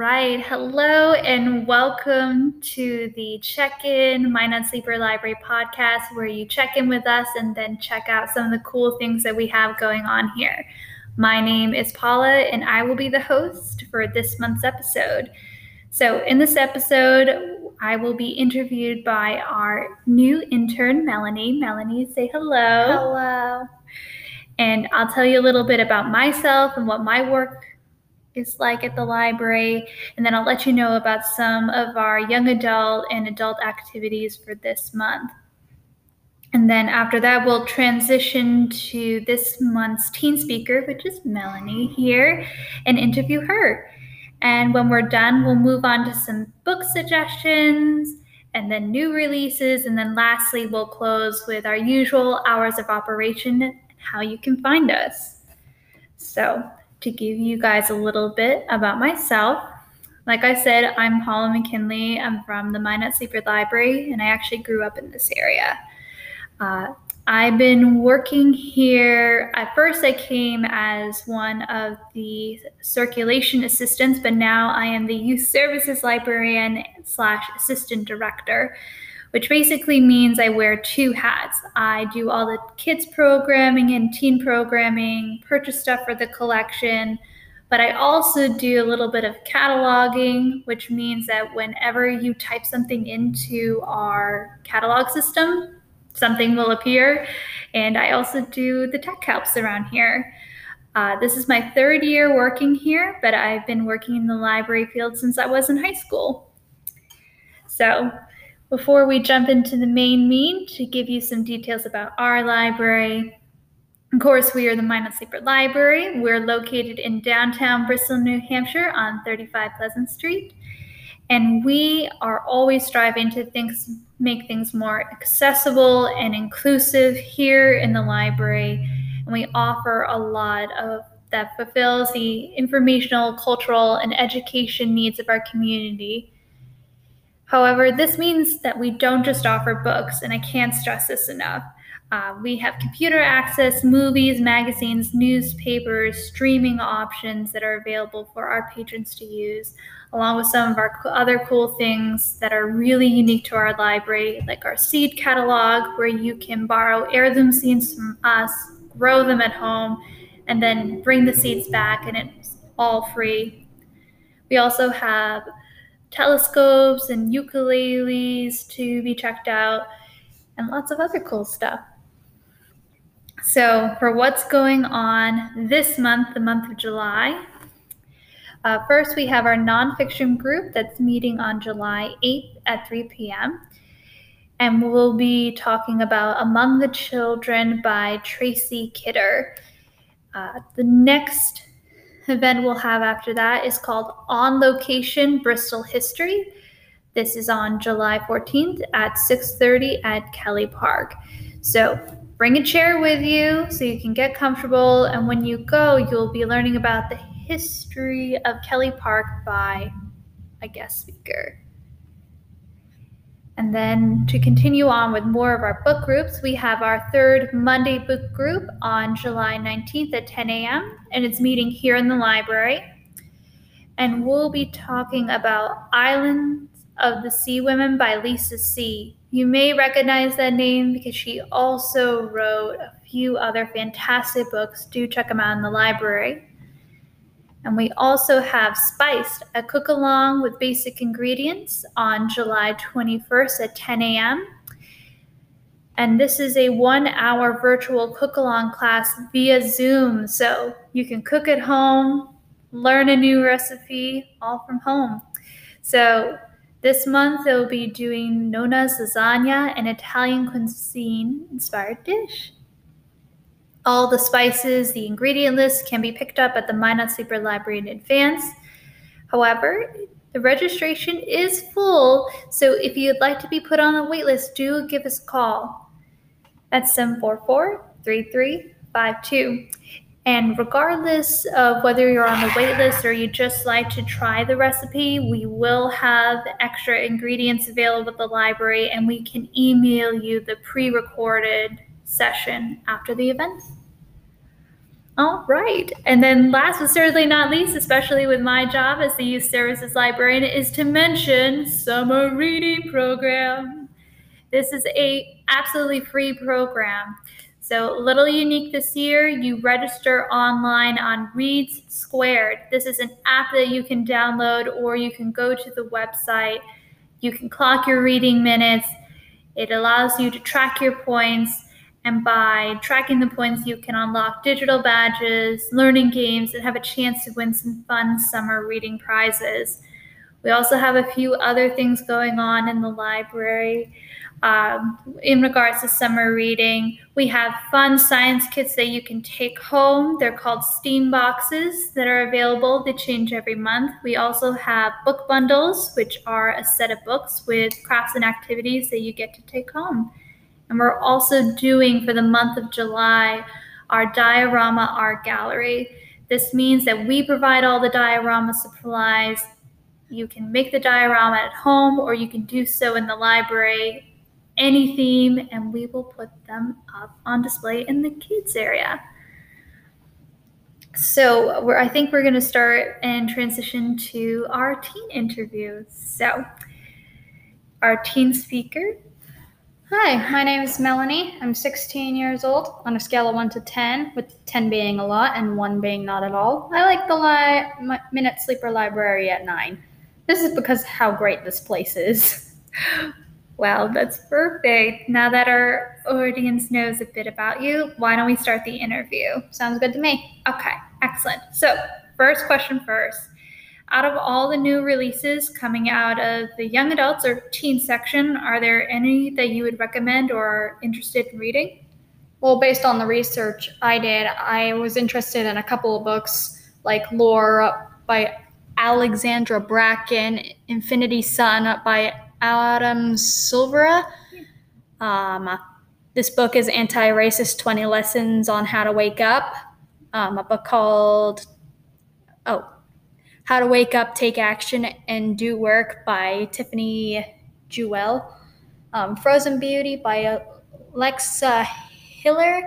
right. Hello and welcome to the Check In Minot Sleeper Library podcast, where you check in with us and then check out some of the cool things that we have going on here. My name is Paula, and I will be the host for this month's episode. So, in this episode, I will be interviewed by our new intern, Melany. Melany, say hello. Hello. And I'll tell you a little bit about myself and what my work is like at the library. And then I'll let you know about some of our young adult and adult activities for this month. And then after that, we'll transition to this month's teen speaker, which is Melany here, and interview her. And when we're done, we'll move on to some book suggestions and then new releases. And then lastly, we'll close with our usual hours of operation and how you can find us. So, to give you guys a little bit about myself. Like I said, I'm Paula McKinley. I'm from the Minot Sleeper Library, and I actually grew up in this area. Uh, I've been working here. At first, I came as one of the circulation assistants, but now I am the youth services librarian slash assistant director which basically means I wear two hats. I do all the kids programming and teen programming, purchase stuff for the collection, but I also do a little bit of cataloging, which means that whenever you type something into our catalog system, something will appear. And I also do the tech helps around here. Uh, this is my third year working here, but I've been working in the library field since I was in high school. So before we jump into the main meat, to give you some details about our library. Of course, we are the Minot Sleeper Library. We're located in downtown Bristol, New Hampshire on 35 Pleasant Street. And we are always striving to things, make things more accessible and inclusive here in the library. And we offer a lot of that fulfills the informational, cultural, and education needs of our community. However, this means that we don't just offer books, and I can't stress this enough. Uh, we have computer access, movies, magazines, newspapers, streaming options that are available for our patrons to use, along with some of our other cool things that are really unique to our library, like our seed catalog, where you can borrow heirloom seeds from us, grow them at home, and then bring the seeds back, and it's all free. We also have telescopes and ukuleles to be checked out, and lots of other cool stuff. So, for what's going on this month, the month of July, uh, first we have our nonfiction group that's meeting on July 8th at 3 p.m. And we'll be talking about Among the Children by Tracy Kidder. Uh, the next event we'll have after that is called On Location Bristol History. This is on July 14th at 6:30 at Kelly Park. So bring a chair with you so you can get comfortable and when you go you'll be learning about the history of Kelly Park by a guest speaker. And then to continue on with more of our book groups, we have our third Monday book group on July 19th at 10 a.m., and it's meeting here in the library. And we'll be talking about Islands of the Sea Women by Lisa See. You may recognize that name because she also wrote a few other fantastic books. Do check them out in the library. And we also have Spiced, a cook along with basic ingredients on July 21st at 10 a.m. And this is a one hour virtual cook along class via Zoom. So you can cook at home, learn a new recipe, all from home. So this month they'll be doing Nonna's lasagna, an Italian cuisine inspired dish. All the spices, the ingredient list can be picked up at the Minot Sleeper Library in advance. However, the registration is full, so if you'd like to be put on the waitlist, do give us a call at 744 3352. And regardless of whether you're on the waitlist or you just like to try the recipe, we will have extra ingredients available at the library and we can email you the pre recorded session after the event. All right. And then last but certainly not least, especially with my job as the youth services librarian, is to mention summer reading program. This is a absolutely free program. So little unique this year, you register online on READsquared. This is an app that you can download or you can go to the website. You can clock your reading minutes. It allows you to track your points and by tracking the points, you can unlock digital badges, learning games, and have a chance to win some fun summer reading prizes. We also have a few other things going on in the library. Um, in regards to summer reading, we have fun science kits that you can take home. They're called STEAM boxes that are available. They change every month. We also have book bundles, which are a set of books with crafts and activities that you get to take home. And we're also doing for the month of July our diorama art gallery. This means that we provide all the diorama supplies. You can make the diorama at home or you can do so in the library, any theme, and we will put them up on display in the kids area. So I think we're going to start and transition to our teen interview. So our teen speaker Hi, my name is Melany. I'm 16 years old on a scale of 1 to 10, with 10 being a lot and 1 being not at all. I like the li- Minot Sleeper Library at 9. This is because how great this place is. Well, that's perfect. Now that our audience knows a bit about you, why don't we start the interview? Sounds good to me. Okay, excellent. So, first question first out of all the new releases coming out of the young adults or teen section, are there any that you would recommend or are interested in reading? Well, based on the research I did, I was interested in a couple of books like Lore by Alexandra Bracken, Infinity Son by Adam Silvera. Um, this book is Anti Racist 20 Lessons on How to Wake Up. Um, a book called, oh, how to Wake Up, Take Action, and Do Work by Tiffany Jewell. Um, Frozen Beauty by Alexa Hillyer.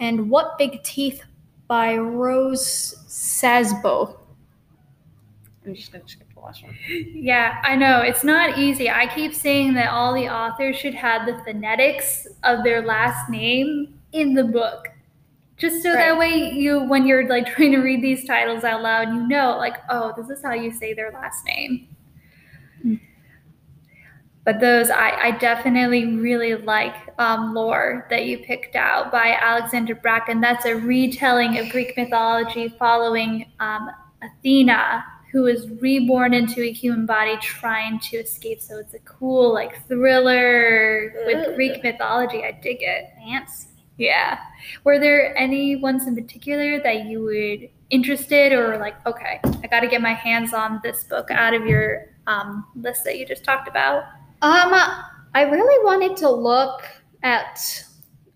And What Big Teeth by Rose Sasbo. I'm just going to skip the last one. Yeah, I know. It's not easy. I keep saying that all the authors should have the phonetics of their last name in the book just so right. that way you when you're like trying to read these titles out loud you know like oh this is how you say their last name. Mm. but those I, I definitely really like um, lore that you picked out by alexandra bracken. That's a retelling of greek mythology following um, athena who is reborn into a human body trying to escape. So it's a cool like thriller with greek mythology. I dig it. Fancy yeah. Were there any ones in particular that you would interested or like, okay, I got to get my hands on this book out of your um, list that you just talked about? Um, I really wanted to look at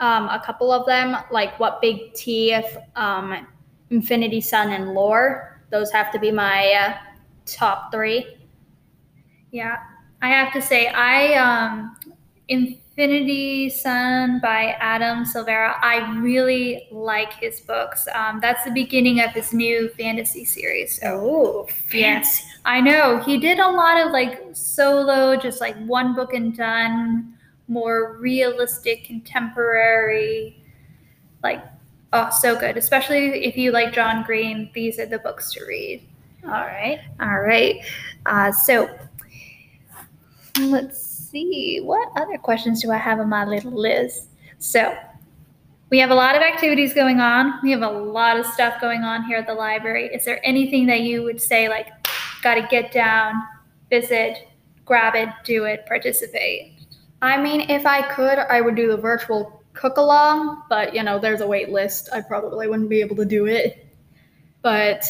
um, a couple of them, like what Big T, if um, Infinity Son and Lore. Those have to be my uh, top three. Yeah, I have to say, I um, in Infinity Son by Adam Silvera. I really like his books. Um, that's the beginning of his new fantasy series. Oh, yes, I know. He did a lot of like solo, just like one book and done, more realistic, contemporary, like oh, so good. Especially if you like John Green, these are the books to read. All right, all right. Uh, so let's see, what other questions do I have on my little list? So, we have a lot of activities going on. We have a lot of stuff going on here at the library. Is there anything that you would say, like, got to get down, visit, grab it, do it, participate? I mean, if I could, I would do the virtual cook along, but you know, there's a wait list. I probably wouldn't be able to do it. But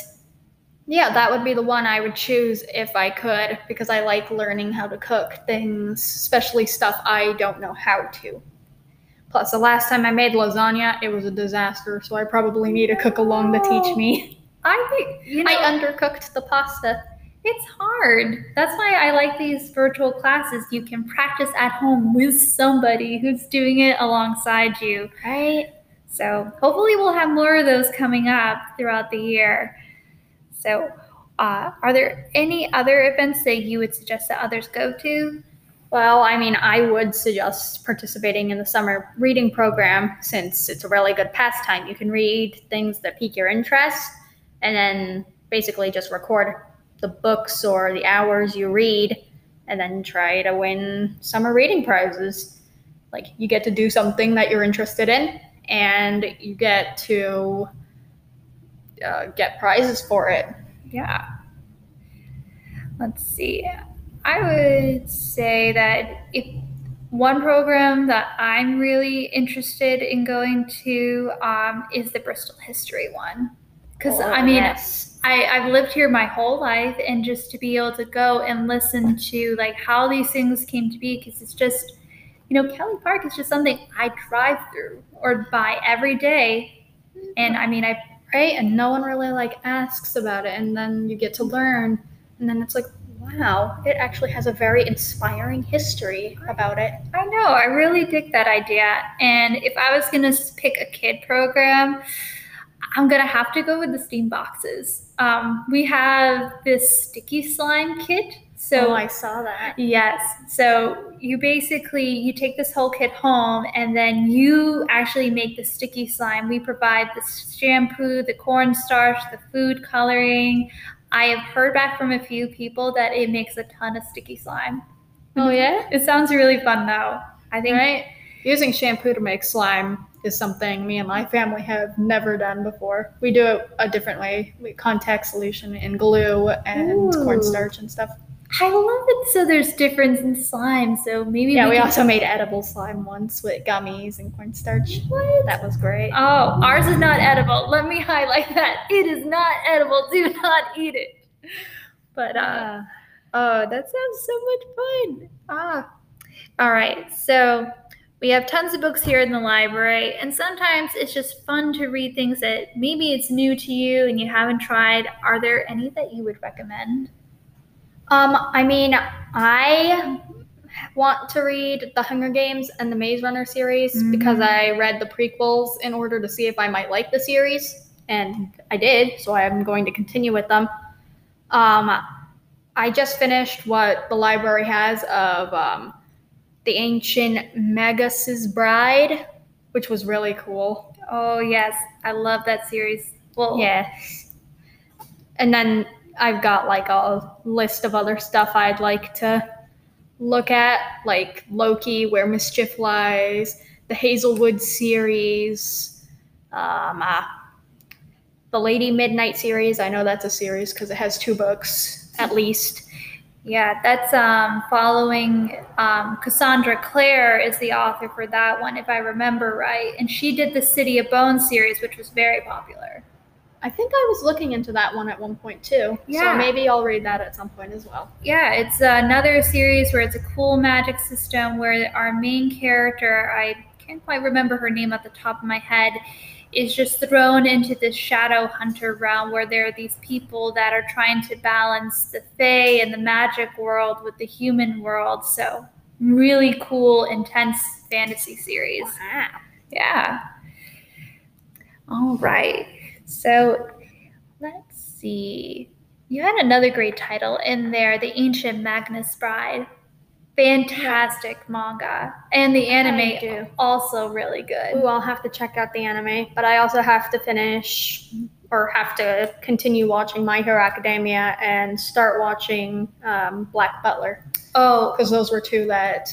yeah, that would be the one I would choose if I could because I like learning how to cook things, especially stuff I don't know how to. Plus, the last time I made lasagna, it was a disaster, so I probably need a cook along to teach me. Oh, I you know, I undercooked the pasta. It's hard. That's why I like these virtual classes. You can practice at home with somebody who's doing it alongside you. Right? So hopefully we'll have more of those coming up throughout the year. So, uh, are there any other events that you would suggest that others go to? Well, I mean, I would suggest participating in the summer reading program since it's a really good pastime. You can read things that pique your interest and then basically just record the books or the hours you read and then try to win summer reading prizes. Like, you get to do something that you're interested in and you get to uh, get prizes for it. Yeah. Let's see. I would say that if one program that I'm really interested in going to um, is the Bristol History one. Because, Oh, I mean, yes. I, I've lived here my whole life, and just to be able to go and listen to like how these things came to be, because it's just, you know, Kelly Park is just something I drive through or by every day, and I mean, I right? And no one really like asks about it, and then you get to learn, and then it's like, wow, it actually has a very inspiring history about it. I know I really dig that idea, and if I was gonna pick a kid program, I'm gonna have to go with the steam boxes. Um, we have this sticky slime kit, so oh, I saw that. Yes. So you basically you take this whole kit home and then you actually make the sticky slime. We provide the shampoo, the cornstarch, the food coloring. I have heard back from a few people that it makes a ton of sticky slime. Oh mm-hmm. yeah, It sounds really fun though. I think right. Using shampoo to make slime is something me and my family have never done before. We do it a different way. We contact solution in glue and Ooh. cornstarch and stuff. I love it. So there's difference in slime. So maybe Yeah, we can- also made edible slime once with gummies and cornstarch. What? That was great. Oh, ours is not edible. Let me highlight that. It is not edible. Do not eat it. But uh, Yeah. oh, that sounds so much fun. Ah. All right. So we have tons of books here in the library, and sometimes it's just fun to read things that maybe it's new to you and you haven't tried. Are there any that you would recommend? Um, I mean, I want to read the Hunger Games and the Maze Runner series Mm. because I read the prequels in order to see if I might like the series, and I did, so I'm going to continue with them. Um, I just finished what the library has of um, the ancient Magus' Bride, which was really cool. Oh yes, I love that series. Well, Yes. And then I've got like a list of other stuff I'd like to look at, like Loki, Where Mischief Lies, the Hazelwood series, um, uh, the Lady Midnight series. I know that's a series because it has two books at least. Yeah, that's um, following um, Cassandra Clare is the author for that one, if I remember right. And she did the City of Bones series, which was very popular. I think I was looking into that one at one point too. Yeah. So maybe I'll read that at some point as well. Yeah, it's another series where it's a cool magic system where our main character, I can't quite remember her name at the top of my head, is just thrown into this shadow hunter realm where there are these people that are trying to balance the fae and the magic world with the human world. So, really cool, intense fantasy series. Wow. Yeah. All right. So let's see. You had another great title in there, The Ancient Magus Bride. Fantastic manga. And the anime also really good. Ooh, I'll have to check out the anime, but I also have to finish or have to continue watching My Hero Academia and start watching um, Black Butler Oh, because those were two that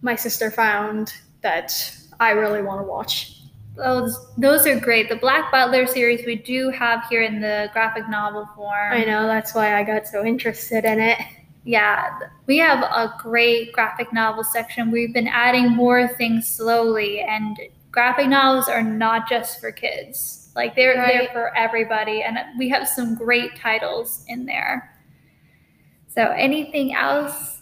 my sister found that I really want to watch. Those those are great. The Black Butler series we do have here in the graphic novel form. I know that's why I got so interested in it. Yeah, we have a great graphic novel section. We've been adding more things slowly, and graphic novels are not just for kids. Like they're they're for everybody, and we have some great titles in there. So, anything else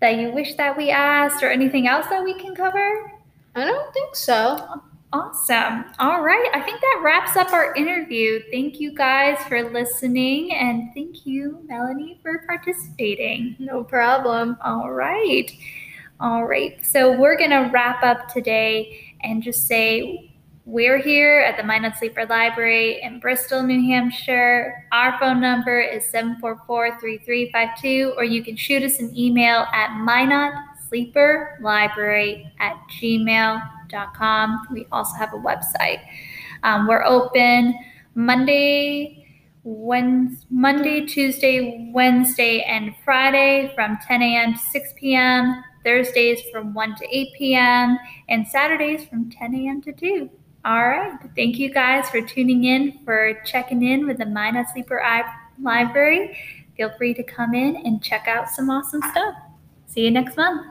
that you wish that we asked, or anything else that we can cover? I don't think so. Oh. Awesome. All right. I think that wraps up our interview. Thank you guys for listening, and thank you, Melany, for participating. No problem. All right. All right. So we're going to wrap up today and just say We're here at the Minot Sleeper Library in Bristol, New Hampshire. Our phone number is 744-3352, or you can shoot us an email at minotsleeperlibrary at gmail.com. We also have a website. Um, we're open Monday, Wednesday, Monday, Tuesday, Wednesday, and Friday from 10 a.m. to 6 p.m. Thursdays from 1 to 8 p.m. and Saturdays from 10 a.m. to 2. All right. Thank you guys for tuning in, for checking in with the Minot Sleeper Library. Feel free to come in and check out some awesome stuff. See you next month.